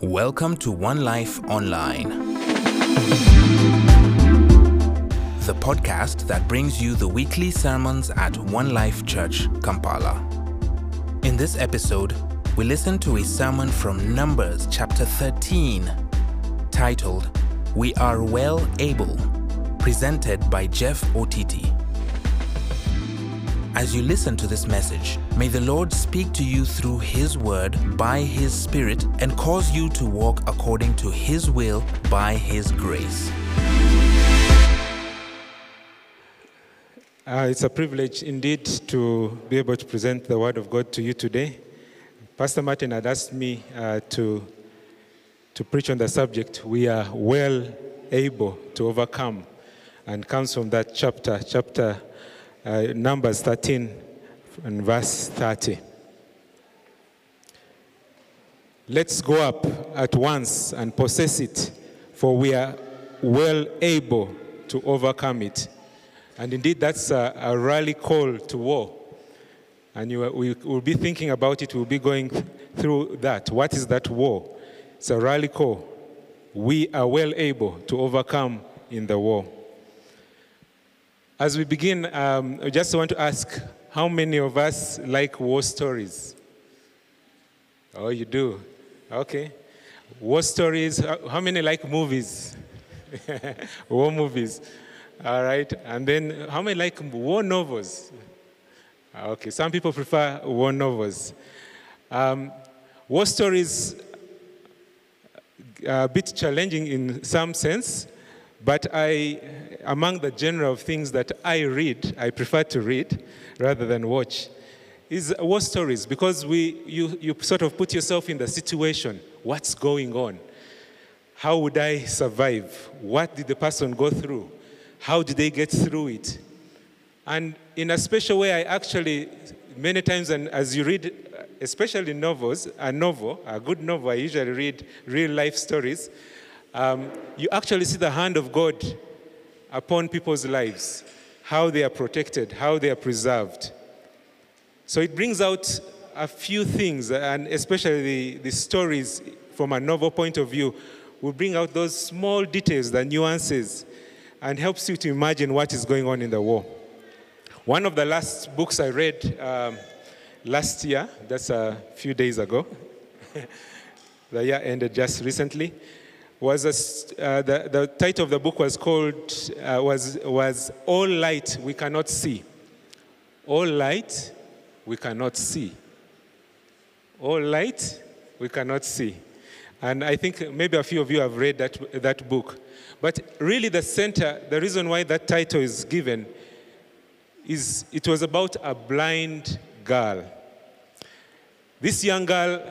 Welcome to One Life Online, the podcast that brings you the weekly sermons at One Life Church, Kampala. In this episode, we listen to a sermon from Numbers chapter 13, titled We Are Well Able, presented by Jeff Otiti. As you listen to this message, may the Lord speak to you through His Word by His Spirit and cause you to walk according to His will by His grace. Uh, it's a privilege indeed to be able to present the Word of God to you today. Pastor Martin had asked me uh, to, to preach on the subject, We Are Well Able to Overcome, and comes from that chapter, chapter uh, Numbers 13 and verse 30. Let's go up at once and possess it, for we are well able to overcome it. And indeed, that's a, a rally call to war. And you, we will be thinking about it, we'll be going through that. What is that war? It's a rally call. We are well able to overcome in the war. As we begin, um, I just want to ask how many of us like war stories? Oh, you do? Okay. War stories, how many like movies? war movies. All right. And then how many like war novels? Okay. Some people prefer war novels. Um, war stories are a bit challenging in some sense but I, among the genre of things that I read, I prefer to read rather than watch, is war stories because we, you, you sort of put yourself in the situation. What's going on? How would I survive? What did the person go through? How did they get through it? And in a special way, I actually, many times, and as you read, especially novels, a novel, a good novel, I usually read real life stories um, you actually see the hand of God upon people's lives, how they are protected, how they are preserved. So it brings out a few things, and especially the, the stories from a novel point of view, will bring out those small details, the nuances, and helps you to imagine what is going on in the war. One of the last books I read um, last year, that's a few days ago, the year ended just recently, was a, uh, the, the title of the book was called uh, was, was all light we cannot see. All light we cannot see. All light we cannot see. And i think maybe a few of you have read that, that book. But really the center the reason why that title is given is it was about a blind girl. This young girl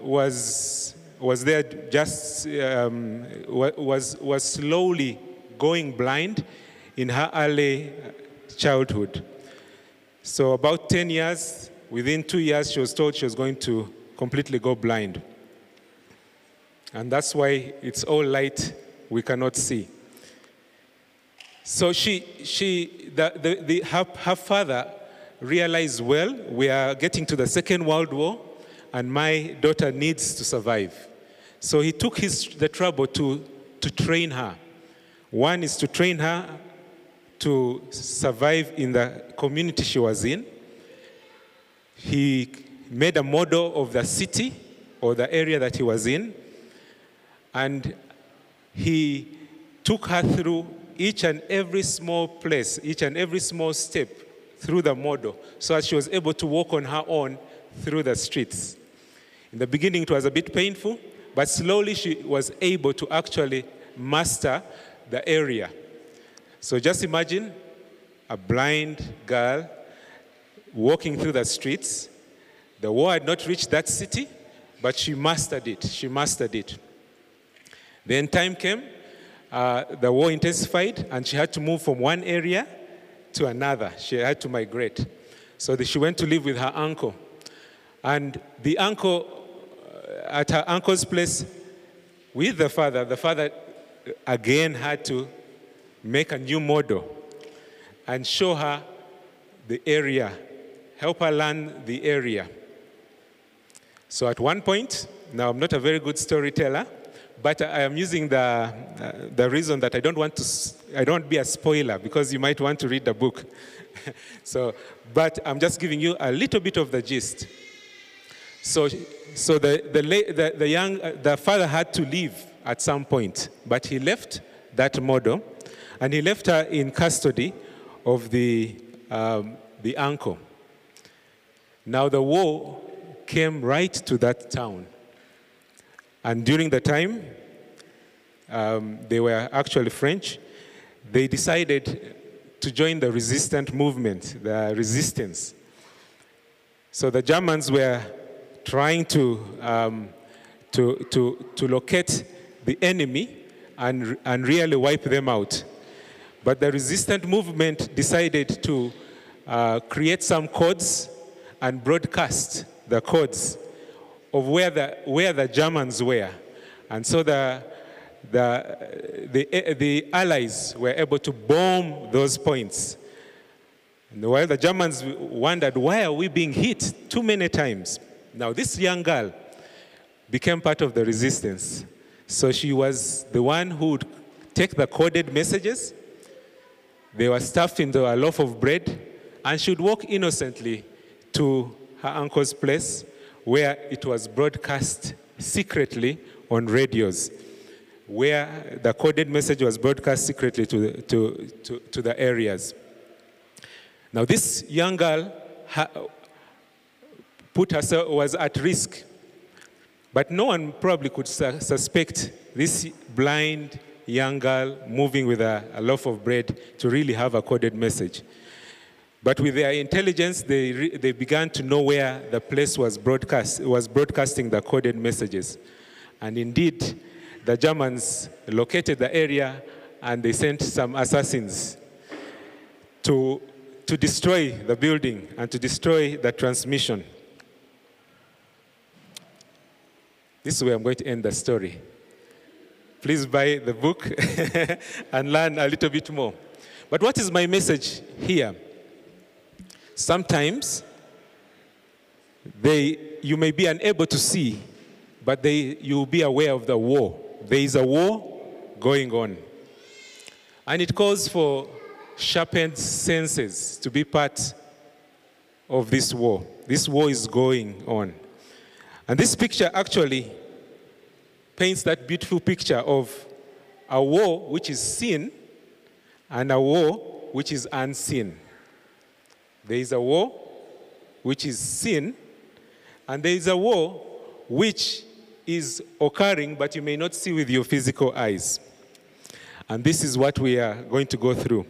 was was there just um, was was slowly going blind in her early childhood. So about 10 years, within two years, she was told she was going to completely go blind. And that's why it's all light we cannot see. So she, she the, the, the, her, her father realized, well, we are getting to the Second World War, and my daughter needs to survive. So he took his, the trouble to, to train her. One is to train her to survive in the community she was in. He made a model of the city or the area that he was in. And he took her through each and every small place, each and every small step through the model so that she was able to walk on her own through the streets. In the beginning, it was a bit painful, but slowly she was able to actually master the area. So just imagine a blind girl walking through the streets. The war had not reached that city, but she mastered it. She mastered it. Then time came, uh, the war intensified, and she had to move from one area to another. She had to migrate. So she went to live with her uncle. And the uncle at her uncle's place with the father, the father again had to make a new model and show her the area, help her learn the area. So at one point, Now, I'm not a very good storyteller, but I am using the, uh, the reason that I don't want to, I don't be a spoiler because you might want to read the book. so, but I'm just giving you a little bit of the gist. So, so the, the, the, the young, uh, the father had to leave at some point, but he left that model and he left her in custody of the, um, the uncle. Now the war came right to that town. And during the time, um, they were actually French, they decided to join the resistant movement, the resistance. So the Germans were trying to, um, to, to, to locate the enemy and, and really wipe them out. But the resistant movement decided to uh, create some codes and broadcast the codes of where the, where the Germans were. And so the, the, the, the Allies were able to bomb those points. And while the Germans wondered, why are we being hit too many times? Now, this young girl became part of the resistance. So she was the one who would take the coded messages, they were stuffed into a loaf of bread, and she would walk innocently to her uncle's place where it was broadcast secretly on radios, where the coded message was broadcast secretly to, to, to, to the areas. Now, this young girl put herself, was at risk, but no one probably could su- suspect this blind young girl moving with a, a loaf of bread to really have a coded message. But with their intelligence, they, they began to know where the place was, broadcast, was broadcasting the coded messages. And indeed, the Germans located the area and they sent some assassins to, to destroy the building and to destroy the transmission. This is where I'm going to end the story. Please buy the book and learn a little bit more. But what is my message here? Sometimes they, you may be unable to see, but they, you'll be aware of the war. There is a war going on. And it calls for sharpened senses to be part of this war. This war is going on. And this picture actually paints that beautiful picture of a war which is seen and a war which is unseen. There is a war which is seen, and there is a war which is occurring, but you may not see with your physical eyes. And this is what we are going to go through.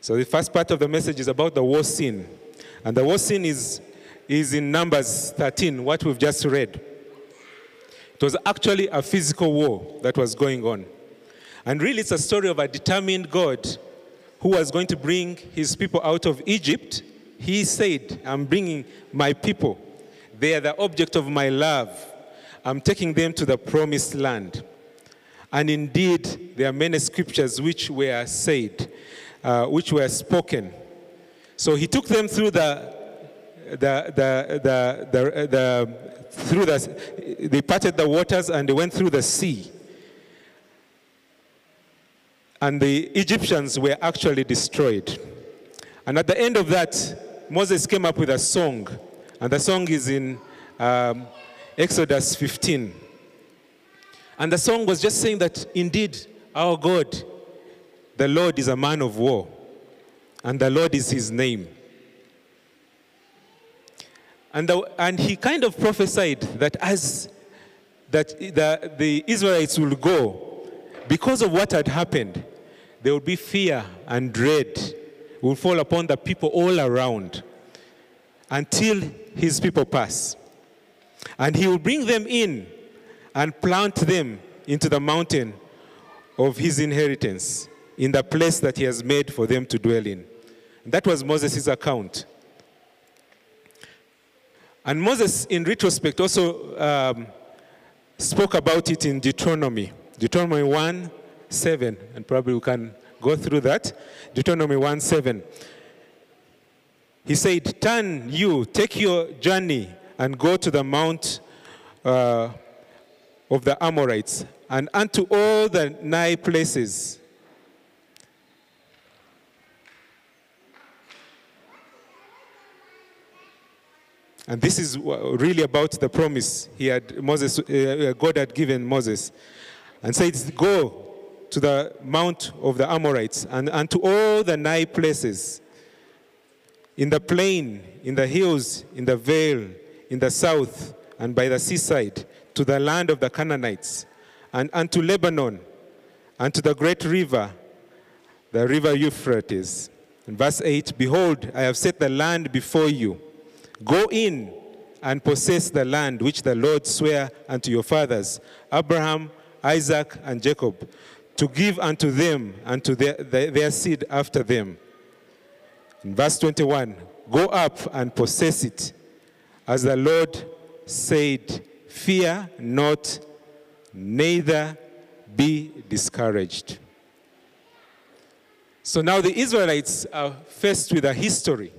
So, the first part of the message is about the war seen. And the war seen is, is in Numbers 13, what we've just read. It was actually a physical war that was going on. And really, it's a story of a determined God who was going to bring his people out of Egypt. He said, I'm bringing my people. They are the object of my love. I'm taking them to the promised land. And indeed, there are many scriptures which were said, uh, which were spoken. So he took them through the, the, the, the, the, the, through the, they parted the waters and they went through the sea. And the Egyptians were actually destroyed. And at the end of that, Moses came up with a song. And the song is in um, Exodus 15. And the song was just saying that indeed, our God, the Lord is a man of war, and the Lord is his name. And, the, and he kind of prophesied that as that the, the Israelites will go, because of what had happened, there will be fear and dread will fall upon the people all around until his people pass. And he will bring them in and plant them into the mountain of his inheritance, in the place that he has made for them to dwell in. That was Moses' account. And Moses, in retrospect, also um, spoke about it in Deuteronomy, Deuteronomy 1 7, and probably we can go through that. Deuteronomy 1 7. He said, Turn you, take your journey, and go to the Mount uh, of the Amorites, and unto all the nigh places. And this is really about the promise he had Moses, uh, God had given Moses, and said, "Go to the mount of the Amorites and and to all the nigh places, in the plain, in the hills, in the vale, in the south, and by the seaside, to the land of the Canaanites, and unto Lebanon, and to the great river, the river Euphrates." In verse 8, Behold, I have set the land before you. Go in and possess the land which the Lord sware unto your fathers, Abraham, Isaac, and Jacob, to give unto them and to their, their, their seed after them. In verse 21, Go up and possess it, as the Lord said, Fear not, neither be discouraged. So now the Israelites are faced with a history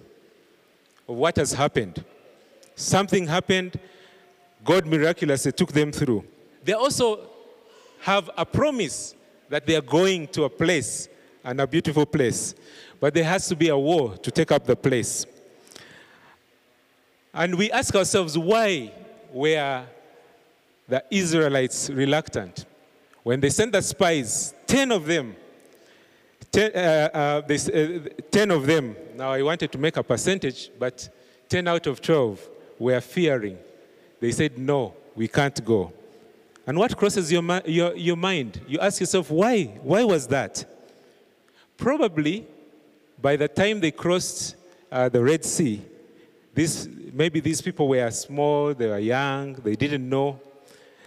of what has happened. Something happened, God miraculously took them through. They also have a promise that they are going to a place and a beautiful place, but there has to be a war to take up the place. And we ask ourselves, why were the Israelites reluctant? When they sent the spies, 10 of them, 10, uh, uh, they, uh, 10 of them, now I wanted to make a percentage, but 10 out of 12 were fearing. They said, no, we can't go. And what crosses your, your, your mind? You ask yourself, why? Why was that? Probably by the time they crossed uh, the Red Sea, this, maybe these people were small, they were young, they didn't know.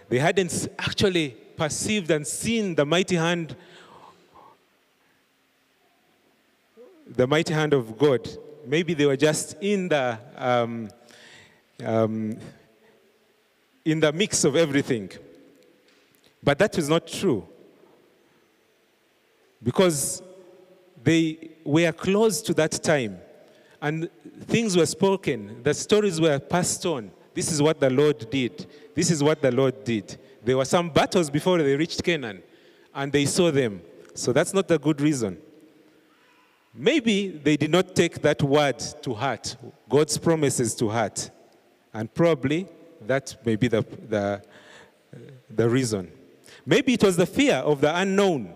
They hadn't actually perceived and seen the mighty hand the mighty hand of God. Maybe they were just in the um, um, in the mix of everything. But that is not true. Because they were close to that time and things were spoken, the stories were passed on. This is what the Lord did. This is what the Lord did. There were some battles before they reached Canaan and they saw them. So that's not a good reason. Maybe they did not take that word to heart, God's promises to heart. And probably that may be the, the, the reason. Maybe it was the fear of the unknown.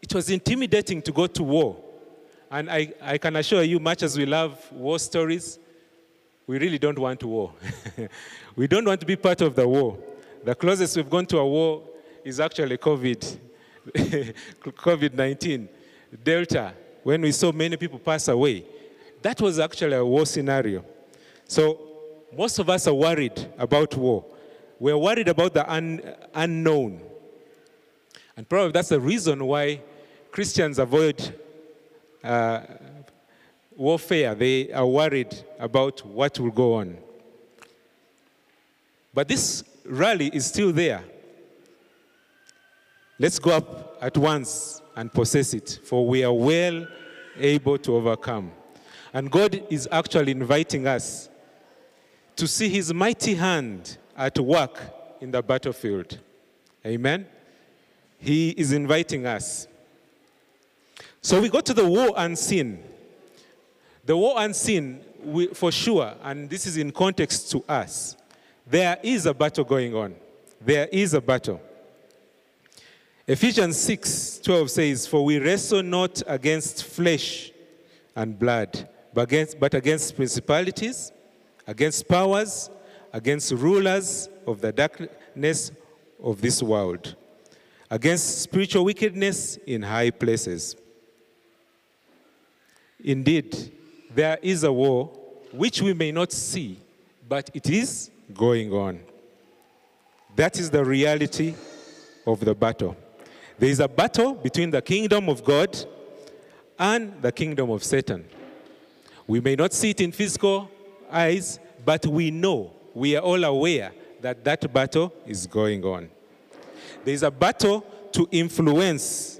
It was intimidating to go to war. And I, I can assure you, much as we love war stories, we really don't want war. we don't want to be part of the war. The closest we've gone to a war is actually COVID, COVID 19, Delta, when we saw many people pass away. That was actually a war scenario. So most of us are worried about war. We're worried about the un- unknown. And probably that's the reason why Christians avoid uh, warfare. They are worried about what will go on. But this rally is still there. Let's go up at once and possess it, for we are well able to overcome. And God is actually inviting us to see his mighty hand at work in the battlefield. Amen. He is inviting us. So we go to the war unseen. The war unseen, we, for sure, and this is in context to us, there is a battle going on. There is a battle. Ephesians 6 12 says, For we wrestle not against flesh and blood, but against, but against principalities, against powers, against rulers of the darkness of this world, against spiritual wickedness in high places. Indeed, there is a war which we may not see, but it is going on. That is the reality of the battle. There is a battle between the kingdom of God and the kingdom of Satan. We may not see it in physical eyes, but we know, we are all aware that that battle is going on. There is a battle to influence.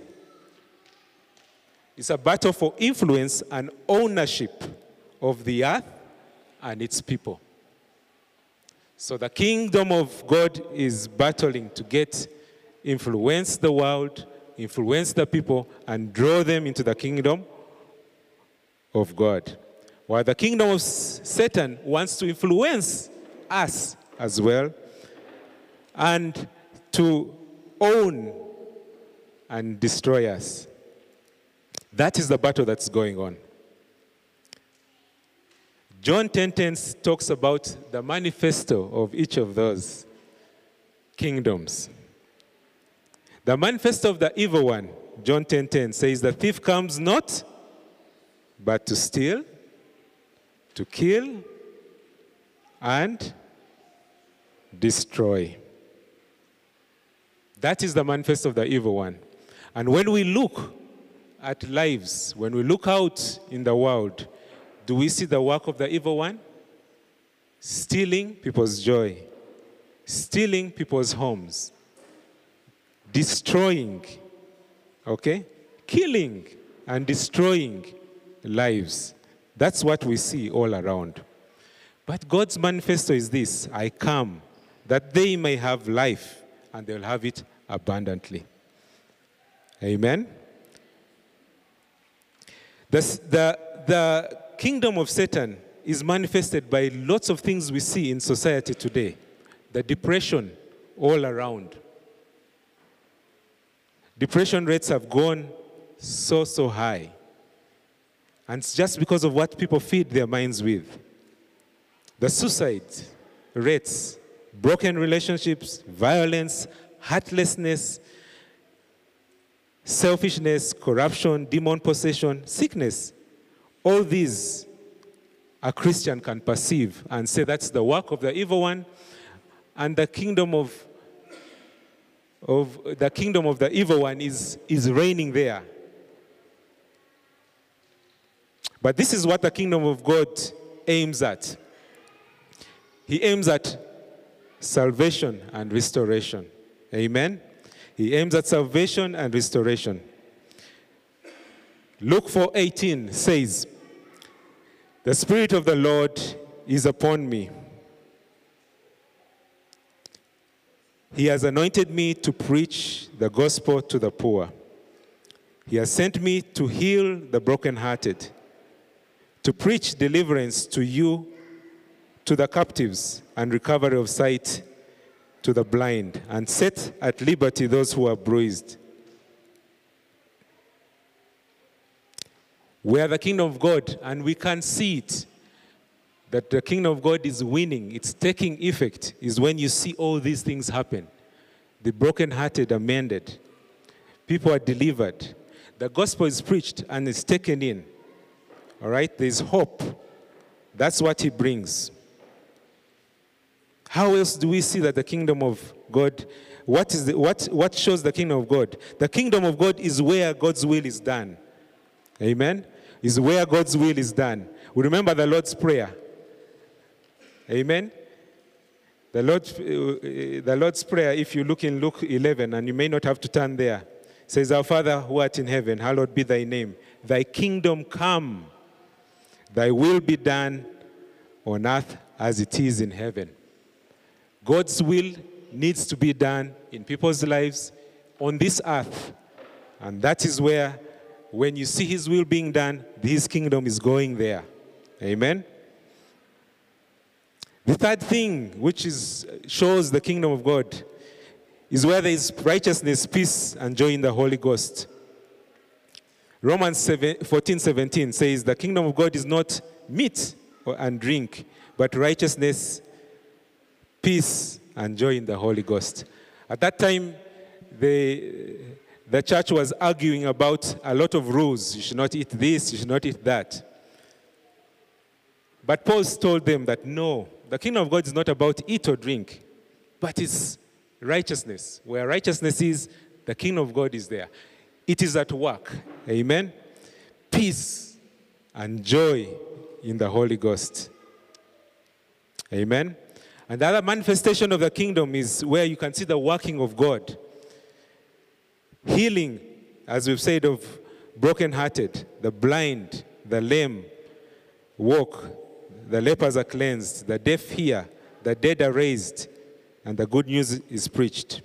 It's a battle for influence and ownership of the earth and its people. So the kingdom of God is battling to get influence the world, influence the people, and draw them into the kingdom of God. While the kingdom of Satan wants to influence us as well and to own and destroy us. That is the battle that's going on. John 10:10 talks about the manifesto of each of those kingdoms. The manifesto of the evil one, John 10:10 says the thief comes not but to steal, to kill and destroy. That is the manifesto of the evil one. And when we look at lives, when we look out in the world, do we see the work of the evil one? Stealing people's joy, stealing people's homes, destroying, okay? Killing and destroying lives. That's what we see all around. But God's manifesto is this I come that they may have life and they'll have it abundantly. Amen. The, the, the kingdom of Satan is manifested by lots of things we see in society today. The depression all around. Depression rates have gone so, so high. And it's just because of what people feed their minds with. The suicide rates, broken relationships, violence, heartlessness, selfishness, corruption, demon possession, sickness. All these a Christian can perceive and say that's the work of the evil one and the kingdom of of the kingdom of the evil one is, is reigning there. But this is what the kingdom of God aims at. He aims at salvation and restoration. Amen. He aims at salvation and restoration. Luke 4:18 says, "The spirit of the Lord is upon me. He has anointed me to preach the gospel to the poor. He has sent me to heal the brokenhearted, to preach deliverance to you, to the captives, and recovery of sight to the blind, and set at liberty those who are bruised. We are the kingdom of God, and we can see it. That the kingdom of God is winning, it's taking effect, is when you see all these things happen. The brokenhearted are mended, people are delivered, the gospel is preached and is taken in. All right, there's hope. That's what he brings. How else do we see that the kingdom of God, what, is the, what, what shows the kingdom of God? The kingdom of God is where God's will is done. Amen? Is where God's will is done. We remember the Lord's Prayer. Amen? The, Lord, uh, the Lord's Prayer, if you look in Luke 11, and you may not have to turn there, says, Our Father who art in heaven, hallowed be thy name. Thy kingdom come, thy will be done on earth as it is in heaven. God's will needs to be done in people's lives on this earth. And that is where, when you see His will being done, His kingdom is going there. Amen. The third thing, which is, shows the kingdom of God, is where there is righteousness, peace, and joy in the Holy Ghost. Romans 7, 14 17 says, The kingdom of God is not meat and drink, but righteousness, peace, and joy in the Holy Ghost. At that time, the, the church was arguing about a lot of rules. You should not eat this, you should not eat that. But Paul told them that no, the kingdom of God is not about eat or drink, but it's righteousness. Where righteousness is, the kingdom of God is there. It is at work. Amen. Peace and joy in the Holy Ghost. Amen. And the other manifestation of the kingdom is where you can see the working of God. Healing, as we've said, of brokenhearted, the blind, the lame walk, the lepers are cleansed, the deaf hear, the dead are raised, and the good news is preached.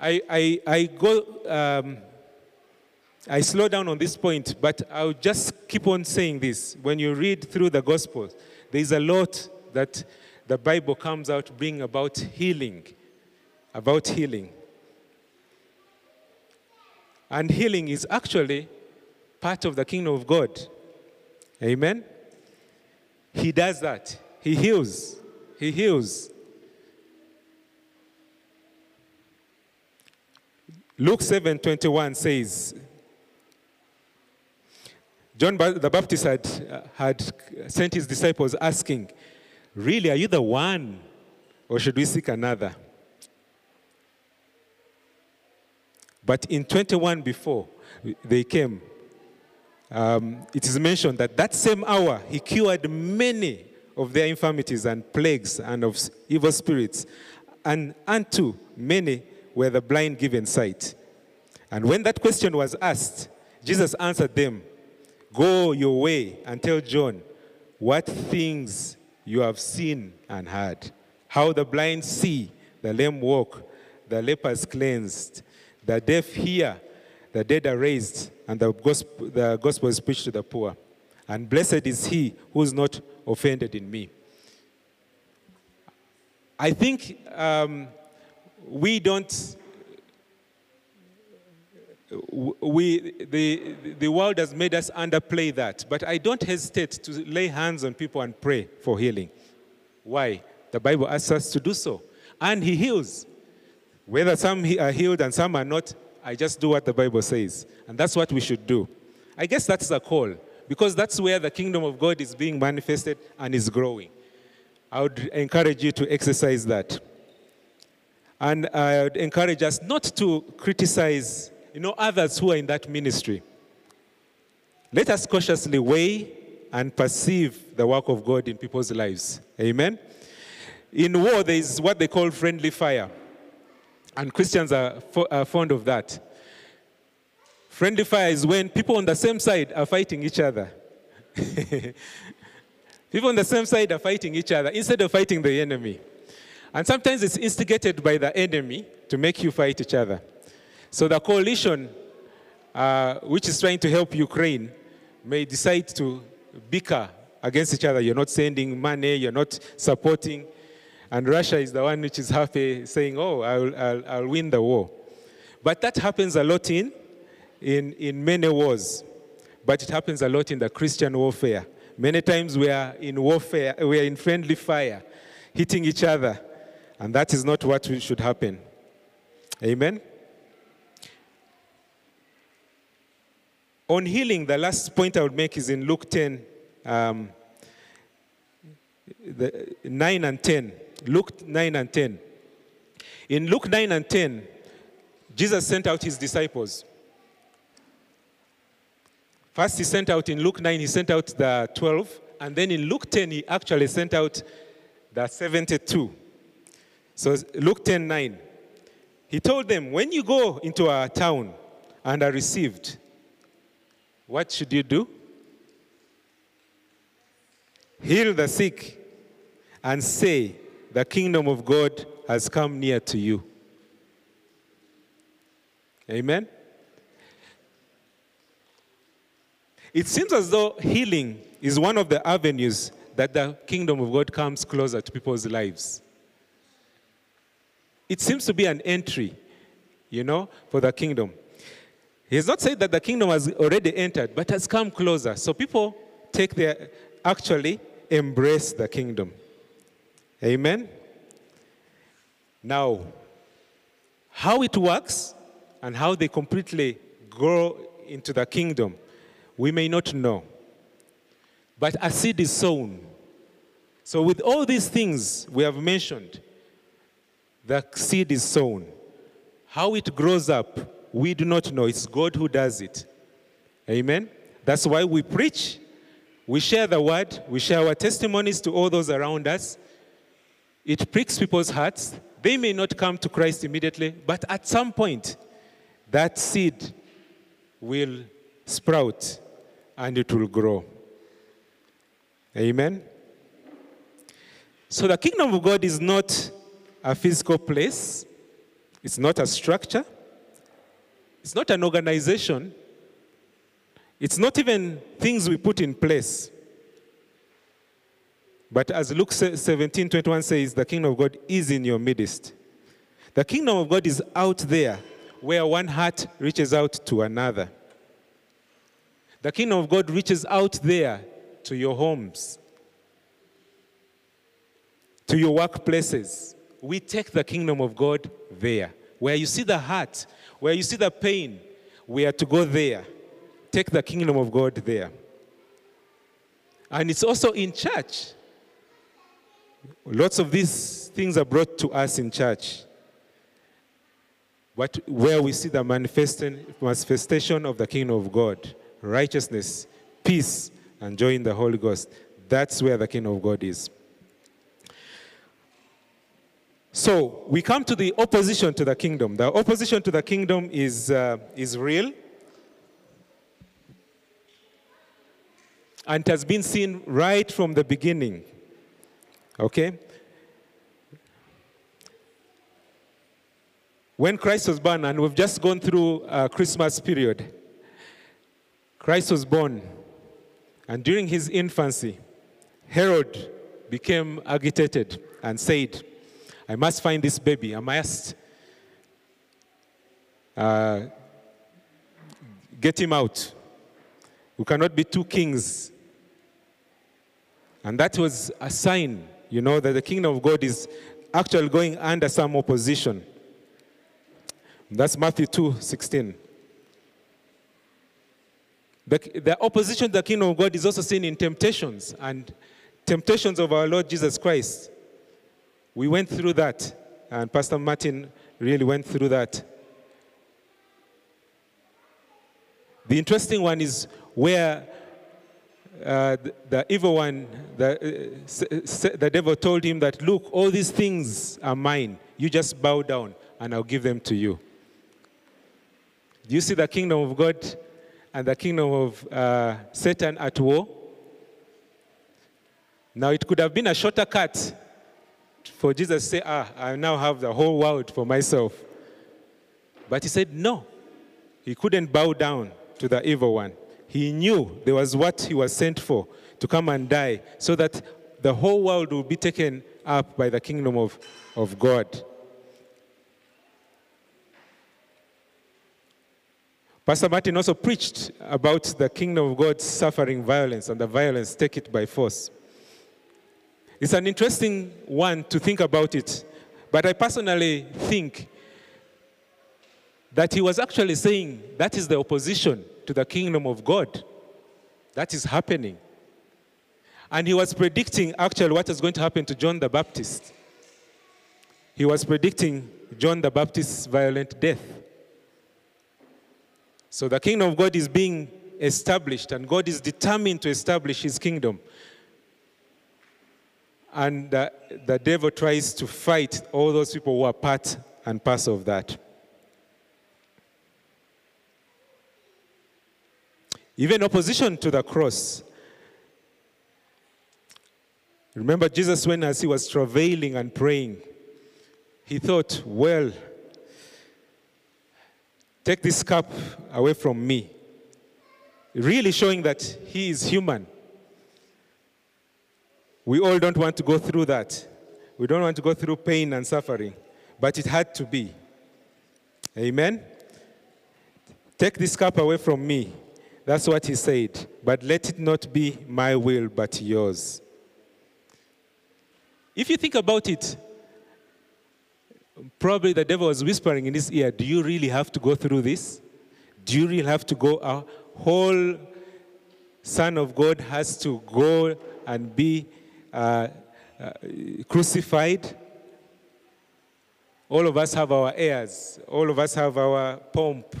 I, I, I go, um, I slow down on this point, but I'll just keep on saying this. When you read through the Gospels, there's a lot that the Bible comes out bring about healing, about healing. And healing is actually part of the kingdom of God. Amen? He does that. He heals. He heals. Luke 7:21 says, John the Baptist had, uh, had sent his disciples asking, Really, are you the one? Or should we seek another? But in 21 before they came, um, it is mentioned that that same hour he cured many of their infirmities and plagues and of evil spirits, and unto many were the blind given sight. And when that question was asked, Jesus answered them, Go your way and tell John what things you have seen and heard. How the blind see, the lame walk, the lepers cleansed, the deaf hear, the dead are raised, and the gospel, the gospel is preached to the poor. And blessed is he who is not offended in me. I think um, we don't we, the, the world has made us underplay that. But I don't hesitate to lay hands on people and pray for healing. Why? The Bible asks us to do so. And He heals. Whether some are healed and some are not, I just do what the Bible says. And that's what we should do. I guess that's a call because that's where the kingdom of God is being manifested and is growing. I would encourage you to exercise that. And I would encourage us not to criticize you know, others who are in that ministry. Let us cautiously weigh and perceive the work of God in people's lives. Amen. In war, there is what they call friendly fire, and Christians are, are fond of that. Friendly fire is when people on the same side are fighting each other. people on the same side are fighting each other instead of fighting the enemy. And sometimes it's instigated by the enemy to make you fight each other. So the coalition, uh, which is trying to help Ukraine, may decide to bicker against each other. You're not sending money, you're not supporting. And Russia is the one which is happy, saying, oh, I'll, I'll, I'll win the war. But that happens a lot in, in, in many wars. But it happens a lot in the Christian warfare. Many times we are in warfare, we are in friendly fire, hitting each other. And that is not what should happen. Amen? On healing, the last point I would make is in Luke 10, um, the 9 and 10. Luke 9 and 10. In Luke 9 and 10, Jesus sent out his disciples. First, he sent out in Luke 9, he sent out the 12. And then in Luke 10, he actually sent out the 72. So, Luke 10 9. He told them, When you go into a town and are received, what should you do? Heal the sick and say, The kingdom of God has come near to you. Amen? It seems as though healing is one of the avenues that the kingdom of God comes closer to people's lives. It seems to be an entry, you know, for the kingdom. He has not said that the kingdom has already entered, but has come closer. So people take their, actually embrace the kingdom. Amen? Now, how it works and how they completely grow into the kingdom, we may not know. But a seed is sown. So, with all these things we have mentioned, the seed is sown. How it grows up, we do not know. It's God who does it. Amen. That's why we preach, we share the word, we share our testimonies to all those around us. It pricks people's hearts. They may not come to Christ immediately, but at some point, that seed will sprout and it will grow. Amen. So the kingdom of God is not a physical place, it's not a structure, it's not an organization, it's not even things we put in place. But as Luke 17 21 says, the kingdom of God is in your midst. The kingdom of God is out there where one heart reaches out to another. The kingdom of God reaches out there to your homes, to your workplaces. We take the kingdom of God there. Where you see the heart, where you see the pain, we are to go there. Take the kingdom of God there. And it's also in church. Lots of these things are brought to us in church. But where we see the manifestation of the kingdom of God, righteousness, peace, and joy in the Holy Ghost, that's where the kingdom of God is. So we come to the opposition to the kingdom. The opposition to the kingdom is, uh, is real. And has been seen right from the beginning. Okay? When Christ was born, and we've just gone through a Christmas period, Christ was born. And during his infancy, Herod became agitated and said, I must find this baby. I must uh, get him out. We cannot be two kings. And that was a sign you know that the kingdom of God is actually going under some opposition. That's Matthew 2 16. The, the opposition to the kingdom of God is also seen in temptations and temptations of our Lord Jesus Christ. We went through that, and Pastor Martin really went through that. The interesting one is where uh, the, the, evil one, the, uh, the devil told him that, Look, all these things are mine. You just bow down and I'll give them to you. Do you see the kingdom of God and the kingdom of uh, Satan at war? Now, it could have been a shorter cut for Jesus to say, Ah, I now have the whole world for myself. But he said, No. He couldn't bow down to the evil one he knew there was what he was sent for to come and die so that the whole world will be taken up by the kingdom of, of God. Pastor Martin also preached about the kingdom of God suffering violence and the violence take it by force. It's an interesting one to think about it, but I personally think that he was actually saying that is the opposition to the kingdom of God. That is happening. And he was predicting actually what is going to happen to John the Baptist. He was predicting John the Baptist's violent death. So the kingdom of God is being established, and God is determined to establish his kingdom. And uh, the devil tries to fight all those people who are part and parcel of that. Even opposition to the cross. Remember Jesus, when as he was travailing and praying, he thought, well, take this cup away from me. Really showing that he is human. We all don't want to go through that. We don't want to go through pain and suffering, but it had to be. Amen? Take this cup away from me. That's what he said. But let it not be my will, but yours. If you think about it, probably the devil was whispering in his ear, Do you really have to go through this? Do you really have to go? A whole Son of God has to go and be uh, uh, crucified. All of us have our airs, all of us have our pomp,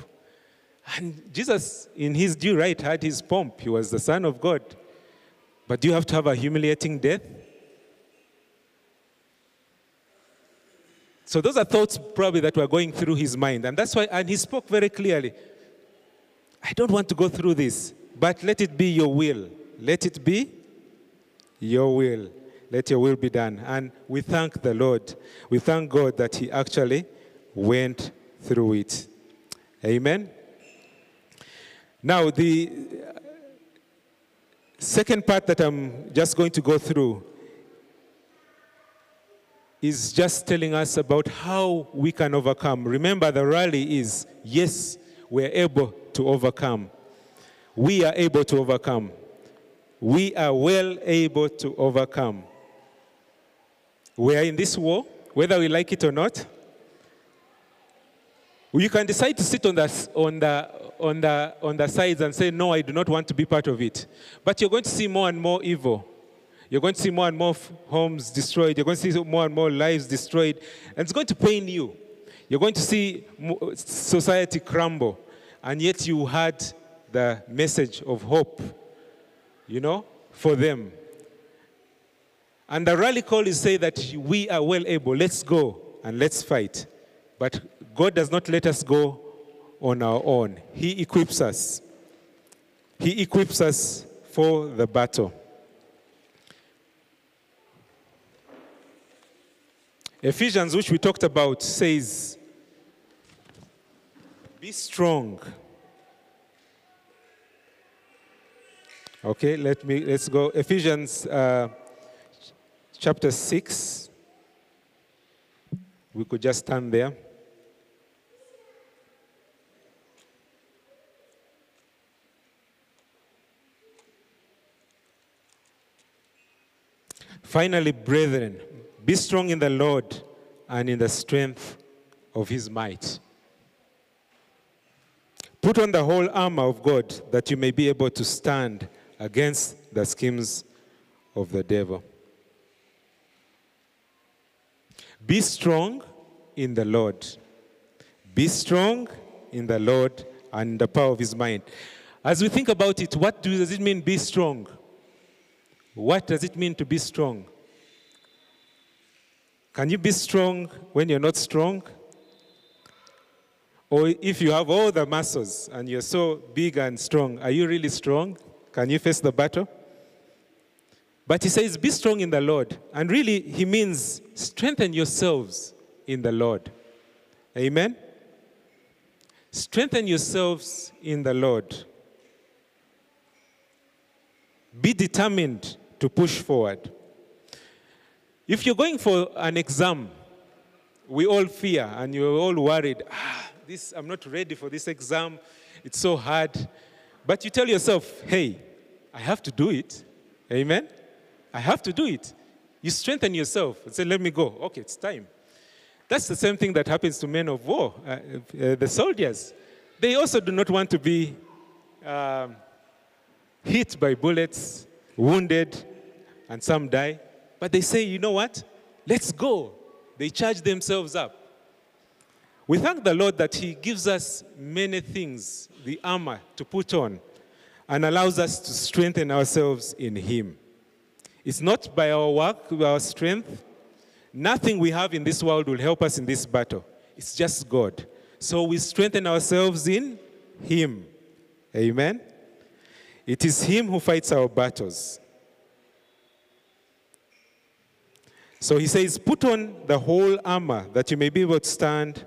and Jesus, in his due right, had his pomp. He was the Son of God. But do you have to have a humiliating death? So those are thoughts probably that were going through his mind. And that's why, and he spoke very clearly. I don't want to go through this, but let it be your will. Let it be your will. let your will be done. And we thank the Lord. We thank God that He actually went through it. Amen. Now, the second part that I'm just going to go through is just telling us about how we can overcome. Remember, the rally is yes, we're able to overcome. We are able to overcome. We are well able to overcome. We are in this war, whether we like it or not. You can decide to sit on the, on, the, on, the, on the sides and say, No, I do not want to be part of it. But you're going to see more and more evil. You're going to see more and more homes destroyed. You're going to see more and more lives destroyed. And it's going to pain you. You're going to see society crumble. And yet you had the message of hope, you know, for them. And the rally call is say that we are well able. Let's go and let's fight. But God does not let us go on our own. He equips us. He equips us for the battle. Ephesians, which we talked about, says, Be strong. Okay, let me let's go. Ephesians uh, chapter 6. We could just stand there. Finally, brethren, be strong in the Lord and in the strength of his might. Put on the whole armor of God that you may be able to stand against the schemes of the devil. Be strong in the Lord. Be strong in the Lord and the power of his mind. As we think about it, what does it mean be strong? What does it mean to be strong? Can you be strong when you're not strong? Or if you have all the muscles and you're so big and strong, are you really strong? Can you face the battle? But he says, Be strong in the Lord. And really, he means strengthen yourselves in the Lord. Amen? Strengthen yourselves in the Lord. Be determined to push forward. If you're going for an exam, we all fear and you're all worried, ah, this, I'm not ready for this exam. It's so hard. But you tell yourself, hey, I have to do it. Amen? I have to do it. You strengthen yourself and say, let me go. Okay, it's time. That's the same thing that happens to men of war, uh, uh, the soldiers. They also do not want to be um, hit by bullets, wounded, and some die. But they say, you know what? Let's go. They charge themselves up. We thank the Lord that He gives us many things, the armor to put on, and allows us to strengthen ourselves in Him. It's not by our work, our strength. Nothing we have in this world will help us in this battle. It's just God. So we strengthen ourselves in Him. Amen. It is Him who fights our battles. So he says, Put on the whole armor that you may be able to stand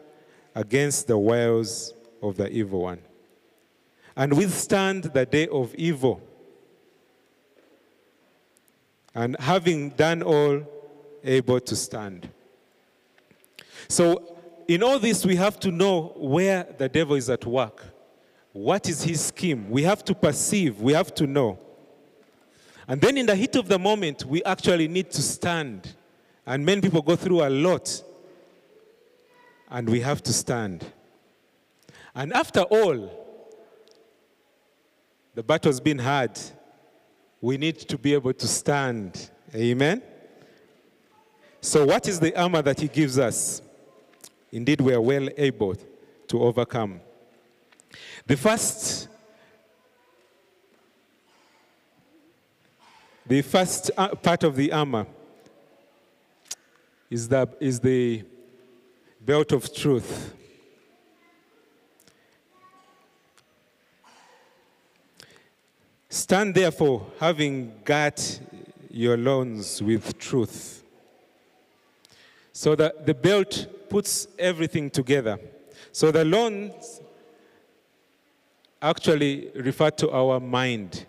against the wiles of the evil one and withstand the day of evil. And having done all, able to stand. So, in all this, we have to know where the devil is at work. What is his scheme? We have to perceive, we have to know. And then, in the heat of the moment, we actually need to stand and many people go through a lot. And we have to stand. And after all, the battle's been hard. We need to be able to stand. Amen? So, what is the armor that He gives us? Indeed, we are well able to overcome. The first, the first uh, part of the armor is the, is the belt of truth. Stand therefore, having got your loins with truth. So that the belt puts everything together. So the loins actually refer to our mind.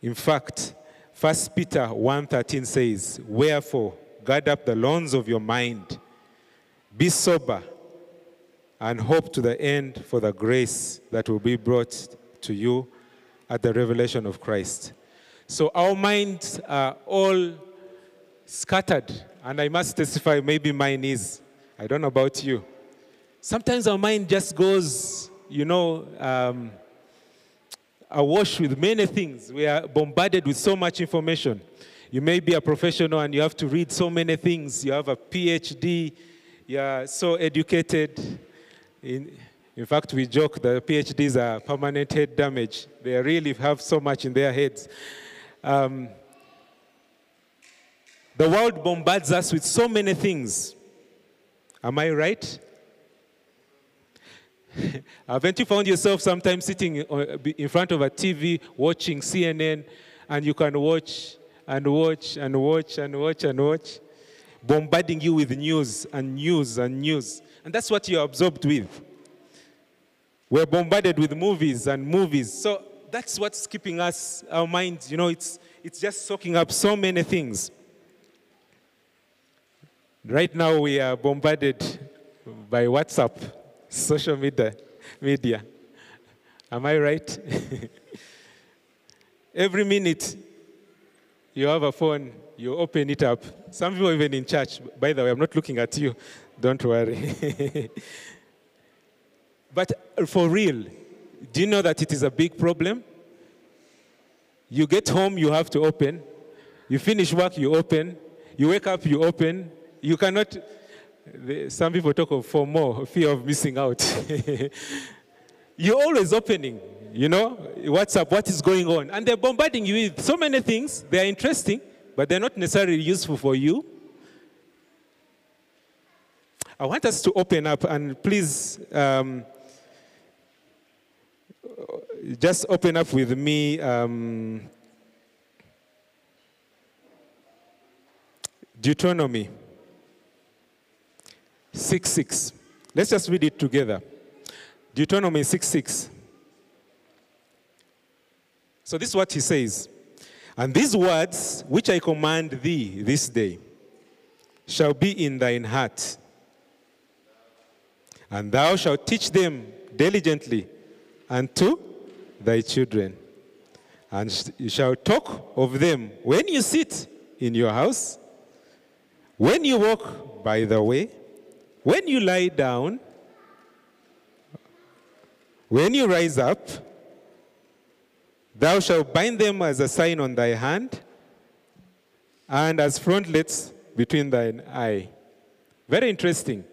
In fact, 1 Peter 1:13 says, "Wherefore, guard up the loins of your mind. Be sober and hope to the end for the grace that will be brought to you at the revelation of Christ." So our minds are all scattered, and I must testify, maybe mine is. I don't know about you. Sometimes our mind just goes, you know, um, awash with many things. We are bombarded with so much information. You may be a professional and you have to read so many things. You have a PhD, you are so educated. In, in fact, we joke that PhDs are permanent head damage. They really have so much in their heads. Um, the world bombards us with so many things. Am I right? Haven't you found yourself sometimes sitting uh, in front of a TV watching CNN and you can watch and watch and watch and watch and watch, bombarding you with news and news and news. And that's what you're absorbed with. We're bombarded with movies and movies. So that's what's keeping us, our minds, you know, it's, it's just soaking up so many things. Right now, we are bombarded by WhatsApp social media. media. Am I right? Every minute you have a phone, you open it up. Some people even in church. By the way, I'm not looking at you. Don't worry. but for real, do you know that it is a big problem? You get home, you have to open. You finish work, you open. You wake up, you open. You cannot some people talk of for more fear of missing out. You're always opening, you know, WhatsApp, what is going on? And they're bombarding you with so many things. They're interesting, but they're not necessarily useful for you. I want us to open up and please um, just open up with me. Um, Deuteronomy 6 6. Let's just read it together. Deuteronomy 6 6. So this is what he says. And these words which I command thee this day shall be in thine heart. And thou shalt teach them diligently unto thy children. And you shall talk of them when you sit in your house, when you walk by the way, when you lie down, when you rise up, thou shalt bind them as a sign on thy hand and as frontlets between thine eye. Very interesting.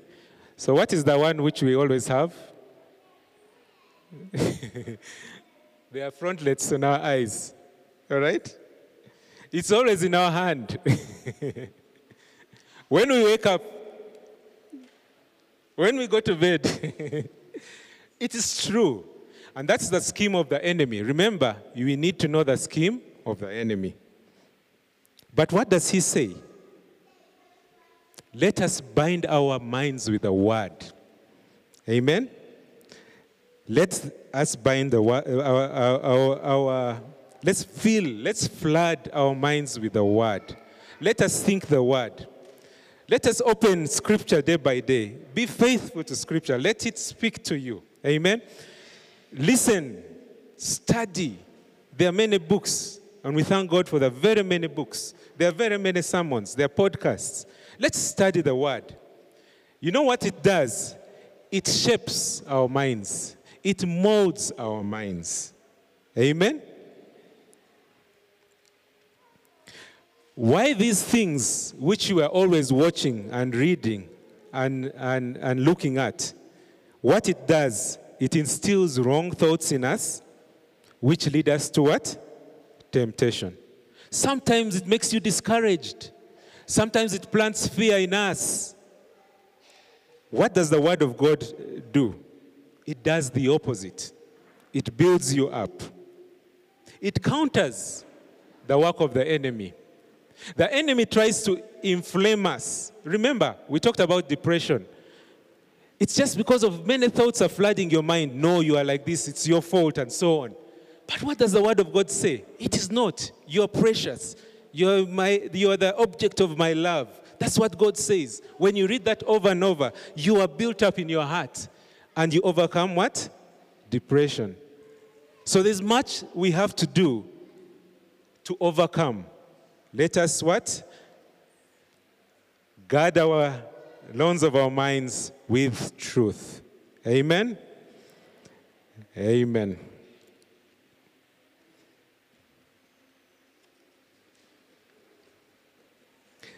So, what is the one which we always have? they are frontlets on our eyes. All right? It's always in our hand. when we wake up, when we go to bed, it is true. And that's the scheme of the enemy. Remember, you need to know the scheme of the enemy. But what does he say? Let us bind our minds with the word. Amen? Let us bind the uh, our, our, our, our, let's fill, let's flood our minds with the word. Let us think the word. Let us open scripture day by day. Be faithful to scripture. Let it speak to you. Amen. Listen, study. There are many books, and we thank God for the very many books. There are very many sermons, there are podcasts. Let's study the word. You know what it does? It shapes our minds, it molds our minds. Amen. Why these things which you are always watching and reading and, and, and looking at? What it does, it instills wrong thoughts in us, which lead us to what? Temptation. Sometimes it makes you discouraged. Sometimes it plants fear in us. What does the Word of God do? It does the opposite. It builds you up. It counters the work of the enemy. The enemy tries to inflame us. Remember, we talked about depression. It's just because of many thoughts are flooding your mind. No, you are like this, it's your fault, and so on. But what does the word of God say? It is not. You're precious. You're, my, you're the object of my love. That's what God says. When you read that over and over, you are built up in your heart and you overcome what? Depression. So there's much we have to do to overcome. Let us what? Guard our loans of our minds with truth. Amen. Amen.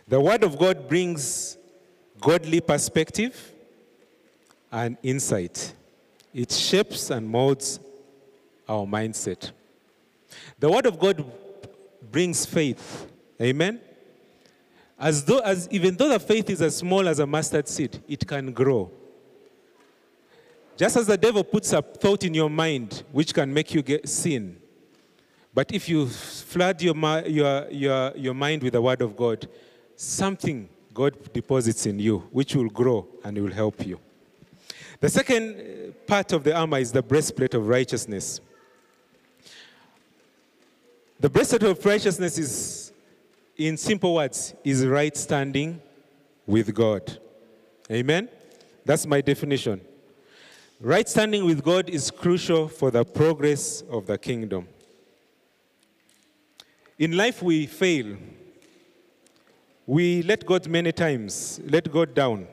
The Word of God brings godly perspective and insight. It shapes and molds our mindset. The Word of God brings faith. Amen. As though, as even though the faith is as small as a mustard seed, it can grow. Just as the devil puts a thought in your mind which can make you get sin, but if you flood your, your, your, your mind with the Word of God, something God deposits in you which will grow and will help you. The second uh, part of the armor is the breastplate of righteousness. The breastplate of righteousness is, in simple words, is right standing with God. Amen? That's my definition. Right standing with God is crucial for the progress of the kingdom. In life, we fail we let God many times, let God down.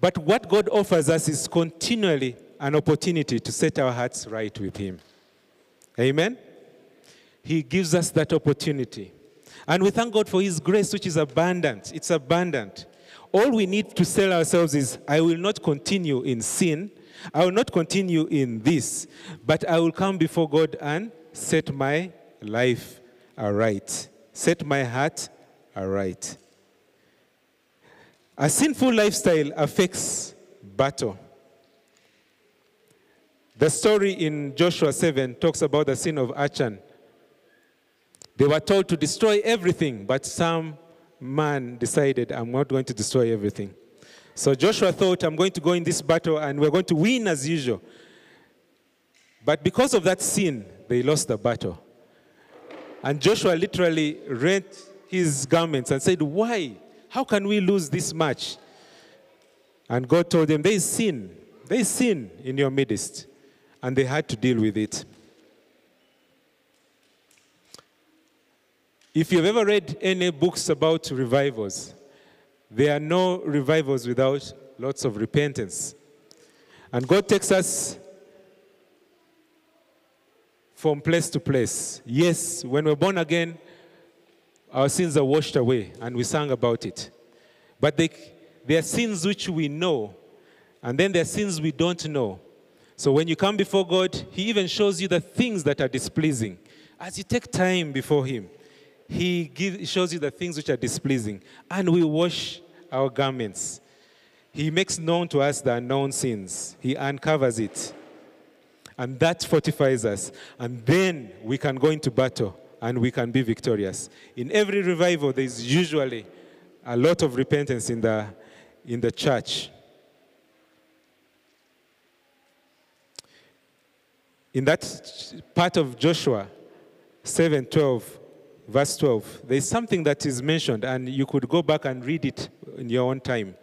But what God offers us is continually an opportunity to set our hearts right with Him. Amen? He gives us that opportunity. And we thank God for His grace, which is abundant. It's abundant. All we need to tell ourselves is, I will not continue in sin. I will not continue in this, but I will come before God and set my life aright. Set my heart aright. A sinful lifestyle affects battle. The story in Joshua 7 talks about the sin of Achan. They were told to destroy everything, but some man decided, I'm not going to destroy everything. So Joshua thought, I'm going to go in this battle and we're going to win as usual. But because of that sin, they lost the battle. And Joshua literally rent his garments and said, Why? How can we lose this match? And God told them, There is sin. There is sin in your midst. And they had to deal with it. If you've ever read any books about revivals, there are no revivals without lots of repentance. And God takes us from place to place. Yes, when we're born again, our sins are washed away, and we sang about it. But they, there are sins which we know, and then there are sins we don't know. So when you come before God, He even shows you the things that are displeasing. As you take time before Him, He give, shows you the things which are displeasing, and we wash our garments. He makes known to us the unknown sins, He uncovers it. And that fortifies us. And then we can go into battle and we can be victorious. In every revival, there is usually a lot of repentance in the, in the church. In that part of Joshua 7 12, verse 12, there is something that is mentioned, and you could go back and read it in your own time.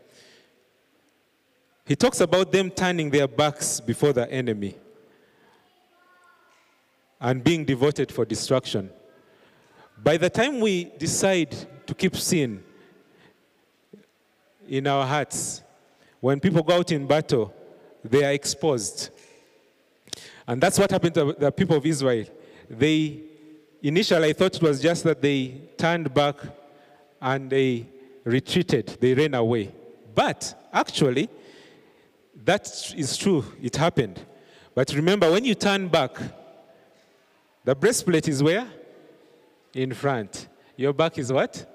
He talks about them turning their backs before the enemy and being devoted for destruction. By the time we decide to keep sin in our hearts, when people go out in battle, they are exposed. And that's what happened to the people of Israel. They initially I thought it was just that they turned back and they retreated, they ran away. But actually, that is true, it happened. But remember, when you turn back, the breastplate is where? in front. Your back is what?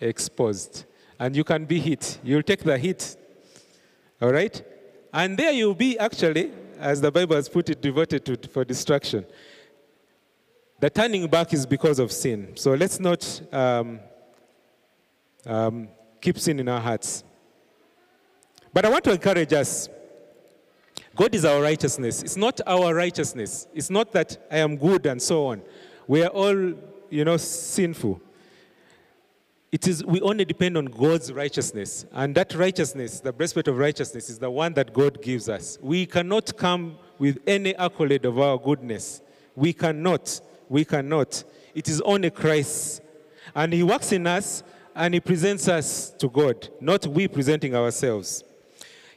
Exposed. And you can be hit. You'll take the hit. All right? And there you'll be actually, as the Bible has put it, devoted to for destruction. The turning back is because of sin. So let's not um, um, keep sin in our hearts. But I want to encourage us. God is our righteousness. It's not our righteousness. It's not that I am good and so on. We are all, you know, sinful. It is we only depend on God's righteousness. And that righteousness, the breastplate of righteousness, is the one that God gives us. We cannot come with any accolade of our goodness. We cannot. We cannot. It is only Christ. And He works in us and He presents us to God, not we presenting ourselves.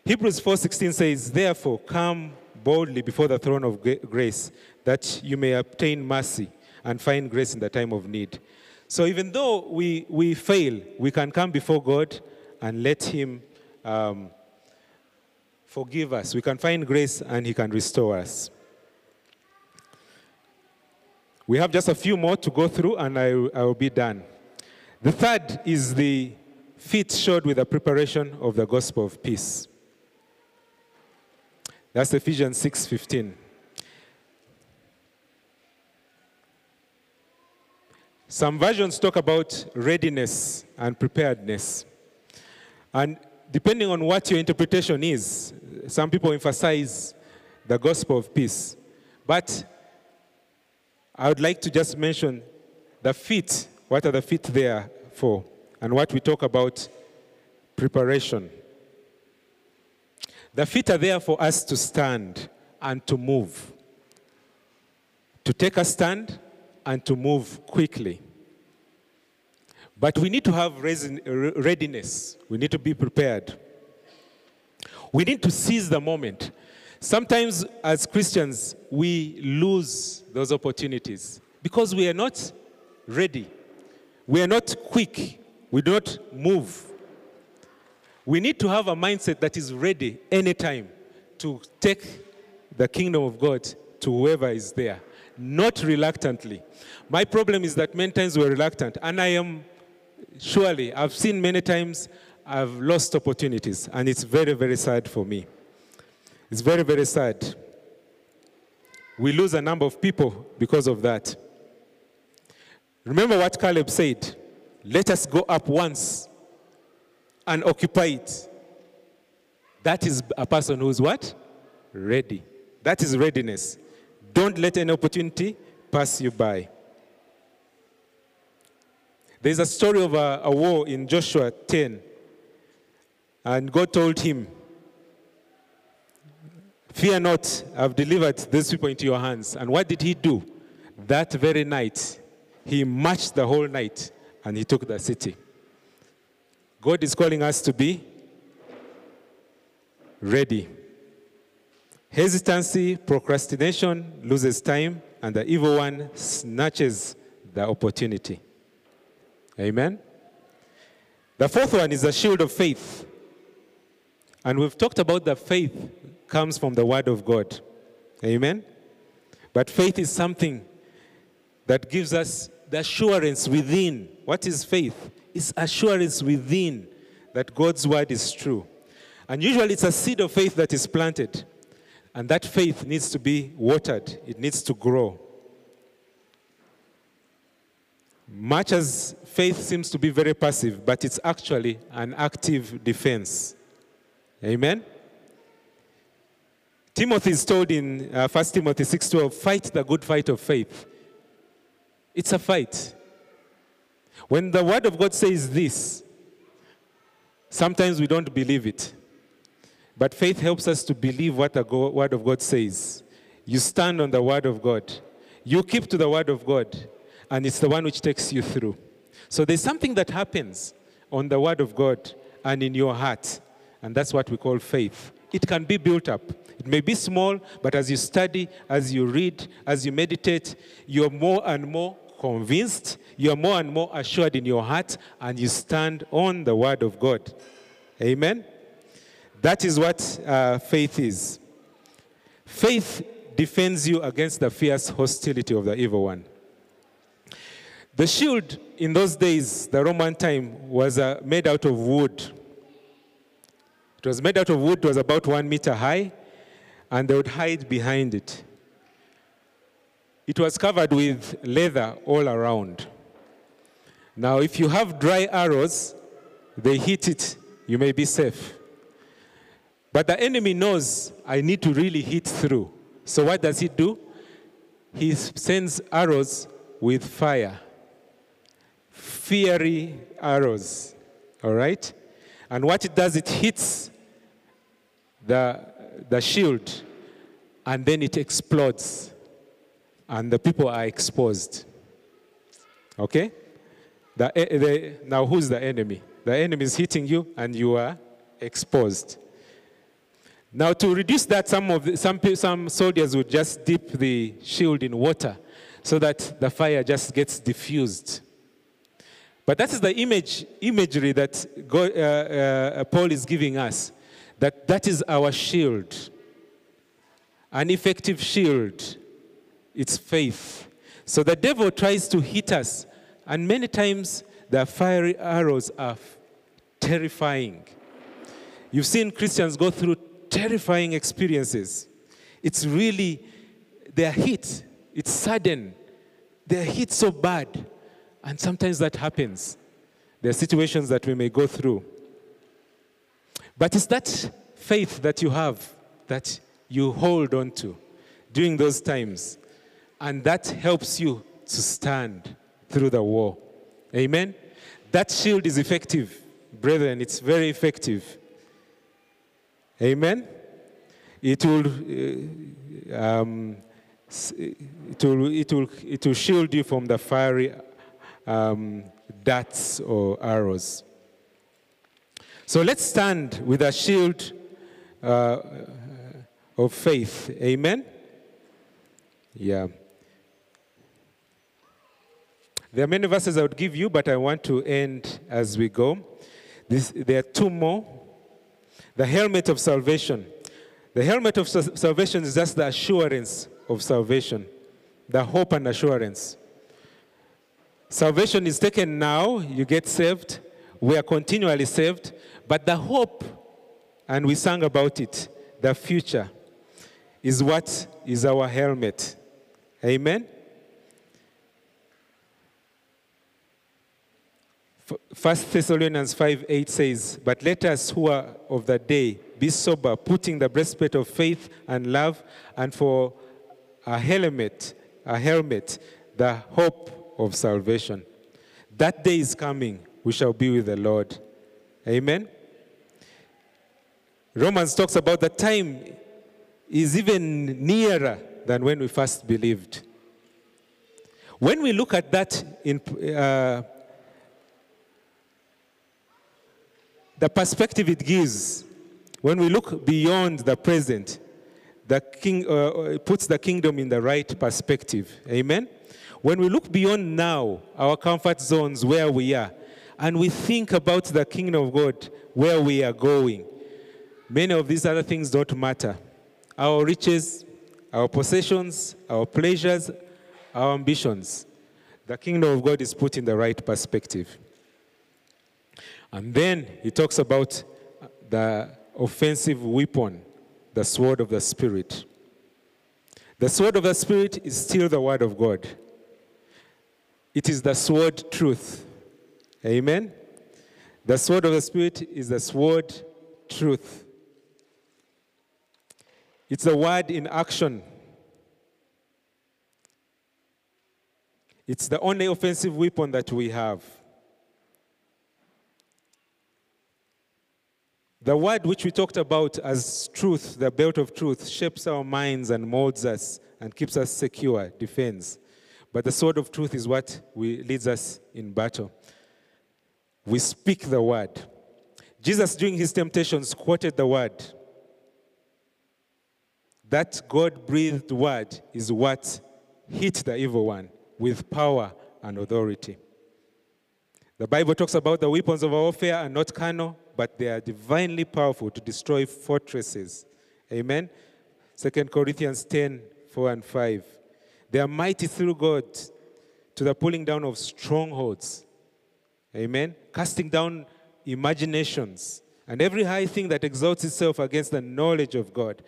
Hebrews 4:16 says, "Therefore come boldly before the throne of grace, that you may obtain mercy and find grace in the time of need." So even though we, we fail, we can come before God and let Him um, forgive us. We can find grace and He can restore us. We have just a few more to go through, and I, I will be done. The third is the feet shod with the preparation of the gospel of peace. That's Ephesians 6:15. Some versions talk about readiness and preparedness. And depending on what your interpretation is, some people emphasize the gospel of peace. But I would like to just mention the feet. What are the feet there for? And what we talk about preparation. The feet are there for us to stand and to move, to take a stand and to move quickly. But we need to have readiness, we need to be prepared. We need to seize the moment. Sometimes, as Christians, we lose those opportunities because we are not ready. We are not quick. We do not move. We need to have a mindset that is ready anytime to take the kingdom of God to whoever is there, not reluctantly. My problem is that many times we're reluctant, and I am surely, I've seen many times I've lost opportunities, and it's very, very sad for me. It's very, very sad. We lose a number of people because of that. Remember what Caleb said let us go up once and occupy it. That is a person who's what? Ready. That is readiness. Don't let any opportunity pass you by. There's a story of a, a war in Joshua 10. And God told him, Fear not, I've delivered these people into your hands. And what did he do? That very night, he marched the whole night and he took the city. God is calling us to be ready. Hesitancy, procrastination loses time, and the evil one snatches the opportunity. Amen. The fourth one is the shield of faith. And we've talked about the faith comes from the word of God. Amen. But faith is something that gives us the assurance within. What is faith? is assurance within that God's word is true. And usually it's a seed of faith that is planted. And that faith needs to be watered, it needs to grow. Much as faith seems to be very passive, but it's actually an active defense. Amen? Timothy is told in uh, 1 Timothy 6:12, fight the good fight of faith. It's a fight. When the Word of God says this, sometimes we don't believe it. But faith helps us to believe what the Word of God says. You stand on the Word of God, you keep to the Word of God, and it's the one which takes you through. So there's something that happens on the Word of God and in your heart, and that's what we call faith. It can be built up. It may be small, but as you study, as you read, as you meditate, you're more and more convinced, you are more and more assured in your heart, and you stand on the word of God. Amen? That is what uh, faith is. Faith defends you against the fierce hostility of the evil one. The shield in those days, the Roman time, was uh, made out of wood. It was made out of wood, it was about one meter high, and they would hide behind it. it was covered with leather all around. Now, if you have dry arrows, they hit it, you may be safe. But the enemy knows I need to really hit through. So, what does he do? He sends arrows with fire, fiery arrows. All right? And what it does, it hits the, the shield and then it explodes and the people are exposed. Okay? The, the, now, who's the enemy? The enemy is hitting you and you are exposed. Now, to reduce that, some, of the, some, some soldiers would just dip the shield in water so that the fire just gets diffused. But that is the image, imagery that God, uh, uh, Paul is giving us. That that is our shield. An effective shield. It's faith. So the devil tries to hit us, and many times the fiery arrows are terrifying. You've seen Christians go through terrifying experiences. It's really, they're hit. It's sudden. They're hit so bad. And sometimes that happens. There are situations that we may go through. But it's that faith that you have that you hold on to during those times. And that helps you to stand through the war. Amen? That shield is effective, brethren. It's very effective. Amen? It will, uh, um, it will, it, will, it will shield you from the fiery um, darts or arrows. So let's stand with a shield uh, of faith. Amen? Yeah. There are many verses I would give you, but I want to end as we go. This, there are two more. The helmet of salvation. The helmet of salvation is just the assurance of salvation, the hope and assurance. Salvation is taken now, you get saved, we are continually saved, but the hope, and we sang about it, the future, is what is our helmet. Amen? First Thessalonians 5 8 says, But let us who are of the day be sober, putting the breastplate of faith and love, and for a helmet, a helmet, the hope of salvation. That day is coming, we shall be with the Lord. Amen. Romans talks about the time is even nearer than when we first believed. When we look at that in uh, the perspective it gives, when we look beyond the present, the king uh, puts the kingdom in the right perspective. Amen. When we look beyond now, our comfort zones where we are, and we think about the kingdom of God, where we are going, many of these other things don't matter. Our riches, our possessions, our pleasures, our ambitions. The kingdom of God is put in the right perspective. And then he talks about the offensive weapon, the sword of the Spirit. The sword of the Spirit is still the word of God. It is the sword truth. Amen. The sword of the Spirit is the sword truth. It's a word in action. It's the only offensive weapon that we have. The word which we talked about as truth, the belt of truth, shapes our minds and molds us and keeps us secure, defends. But the sword of truth is what we, leads us in battle. We speak the word. Jesus, during his temptations, quoted the word. That God breathed word is what hit the evil one with power and authority. The Bible talks about the weapons of warfare are not carnal, but they are divinely powerful to destroy fortresses. Amen. 2 Corinthians 10 4 and 5. They are mighty through God to the pulling down of strongholds. Amen. Casting down imaginations and every high thing that exalts itself against the knowledge of God.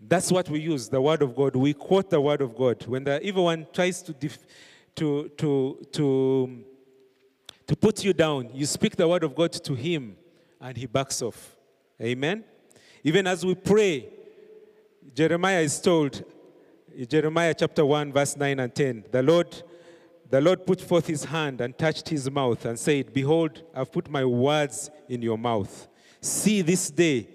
That's what we use, the word of God. We quote the word of God. When the evil one tries to, def- to, to, to, to put you down, you speak the word of God to him and he backs off. Amen? Even as we pray, Jeremiah is told, Jeremiah chapter 1, verse 9 and 10, the Lord, the Lord put forth his hand and touched his mouth and said, Behold, I've put my words in your mouth. See this day,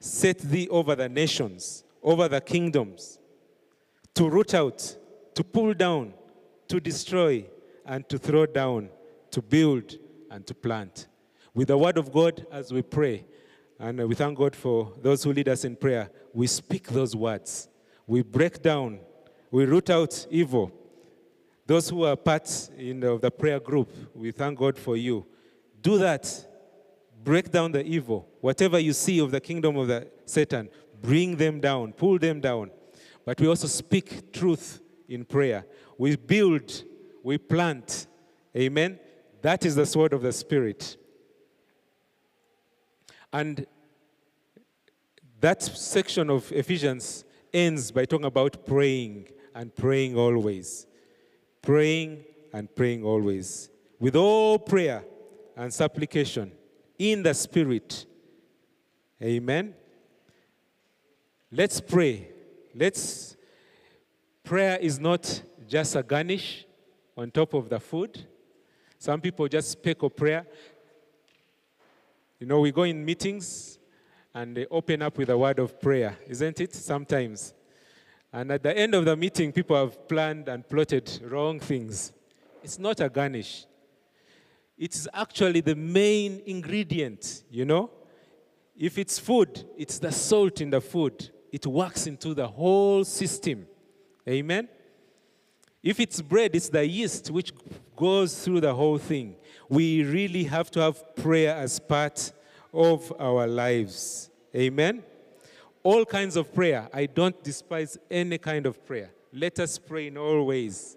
set thee over the nations, over the kingdoms, to root out, to pull down, to destroy, and to throw down, to build, and to plant. With the word of God as we pray, and we thank God for those who lead us in prayer, we speak those words. We break down, we root out evil. Those who are part in the, of the prayer group, we thank God for you. Do that. Break down the evil. Whatever you see of the kingdom of the Satan, bring them down, pull them down. But we also speak truth in prayer. We build, we plant. Amen. That is the sword of the Spirit. And that section of Ephesians ends by talking about praying and praying always. Praying and praying always. With all prayer and supplication in the Spirit. Amen. Let's pray. Let's. Prayer is not just a garnish on top of the food. Some people just speak of prayer. You know, we go in meetings and they open up with a word of prayer, isn't it? Sometimes. And at the end of the meeting, people have planned and plotted wrong things. It's not a garnish. It's actually the main ingredient, you know? If it's food, it's the salt in the food. It works into the whole system. Amen? If it's bread, it's the yeast which goes through the whole thing. We really have to have prayer as part of our lives. Amen? All kinds of prayer. I don't despise any kind of prayer. Let us pray in all ways.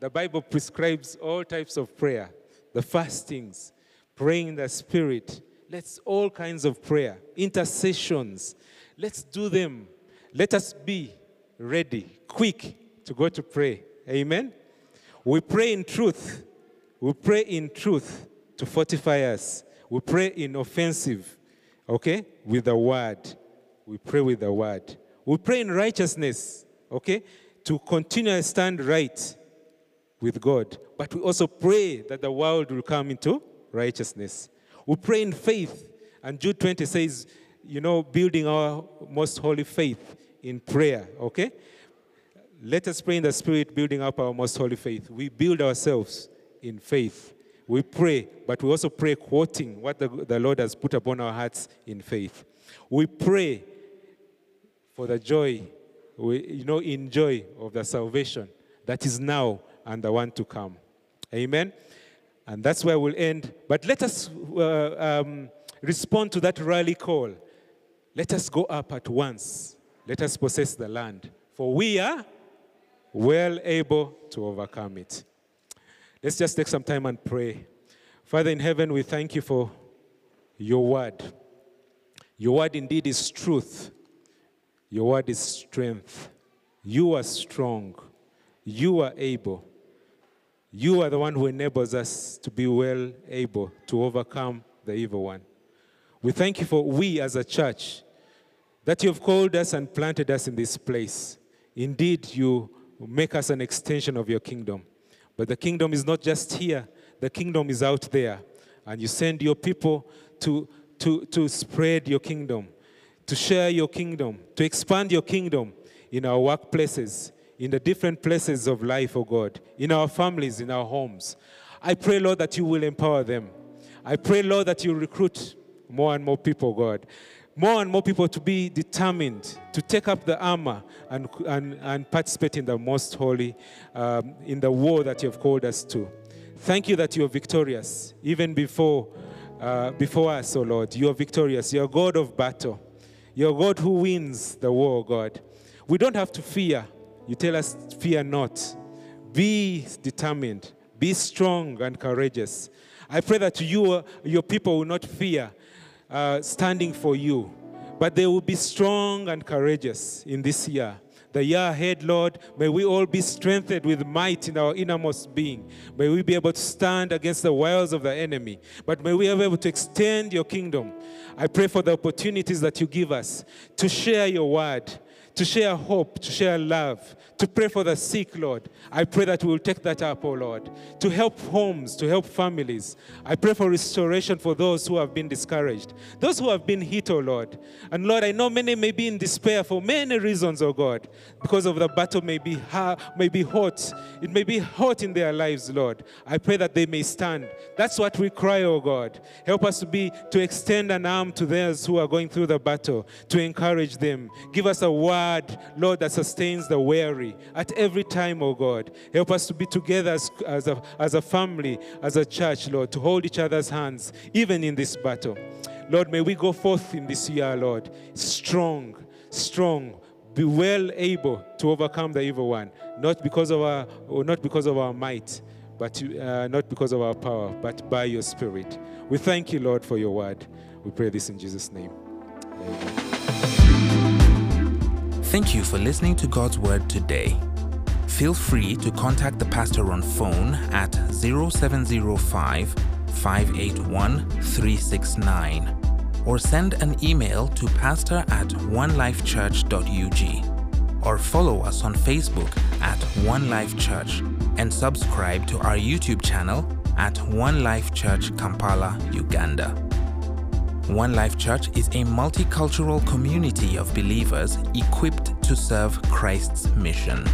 The Bible prescribes all types of prayer the fastings, praying in the Spirit. Let's all kinds of prayer, intercessions. Let's do them. Let us be ready, quick to go to pray. Amen. We pray in truth. We pray in truth to fortify us. We pray in offensive, okay, with the word. We pray with the word. We pray in righteousness, okay, to continue stand right with God. But we also pray that the world will come into righteousness. We pray in faith. And Jude 20 says, you know, building our most holy faith in prayer, okay? Let us pray in the Spirit, building up our most holy faith. We build ourselves in faith. We pray, but we also pray quoting what the, the Lord has put upon our hearts in faith. We pray for the joy, we, you know, in joy of the salvation that is now and the one to come. Amen. And that's where we'll end. But let us uh, um, respond to that rally call. Let us go up at once. Let us possess the land. For we are well able to overcome it. Let's just take some time and pray. Father in heaven, we thank you for your word. Your word indeed is truth. Your word is strength. You are strong. You are able. You are the one who enables us to be well able to overcome the evil one. We thank you for we as a church that you have called us and planted us in this place. Indeed, you make us an extension of your kingdom. But the kingdom is not just here, the kingdom is out there. And you send your people to, to, to spread your kingdom, to share your kingdom, to expand your kingdom in our workplaces, in the different places of life, oh God, in our families, in our homes. I pray, Lord, that you will empower them. I pray, Lord, that you recruit more and more people, God. More and more people to be determined to take up the armor and, and, and participate in the most holy, um, in the war that you have called us to. Thank you that you are victorious, even before, uh, before us, oh Lord. You are victorious. You are God of battle. You are God who wins the war, God. We don't have to fear. You tell us, fear not. Be determined. Be strong and courageous. I pray that you, your people will not fear uh, standing for you, but they will be strong and courageous in this year. The year ahead, Lord, may we all be strengthened with might in our innermost being. May we be able to stand against the wiles of the enemy, but may we be able to extend your kingdom. I pray for the opportunities that you give us to share your word to share hope, to share love, to pray for the sick, Lord. I pray that we will take that up, oh Lord, to help homes, to help families. I pray for restoration for those who have been discouraged, those who have been hit, oh Lord. And Lord, I know many may be in despair for many reasons, oh God, because of the battle may be, hard, may be hot. It may be hot in their lives, Lord. I pray that they may stand. That's what we cry, oh God. Help us to be, to extend an arm to those who are going through the battle, to encourage them. Give us a word, Lord, that sustains the weary at every time, oh God. Help us to be together as, as, a, as a family, as a church, Lord, to hold each other's hands, even in this battle. Lord, may we go forth in this year, Lord, strong, strong, be well able to overcome the evil one, not because of our, not because of our might, but uh, not because of our power, but by your Spirit. We thank you, Lord, for your word. We pray this in Jesus' name. Amen. Thank you for listening to God's Word today. Feel free to contact the pastor on phone at 0705 581 369 or send an email to pastor at onelifechurch.ug or follow us on Facebook at One Life Church and subscribe to our YouTube channel at One Life Church Kampala, Uganda. One Life Church is a multicultural community of believers equipped to serve Christ's mission.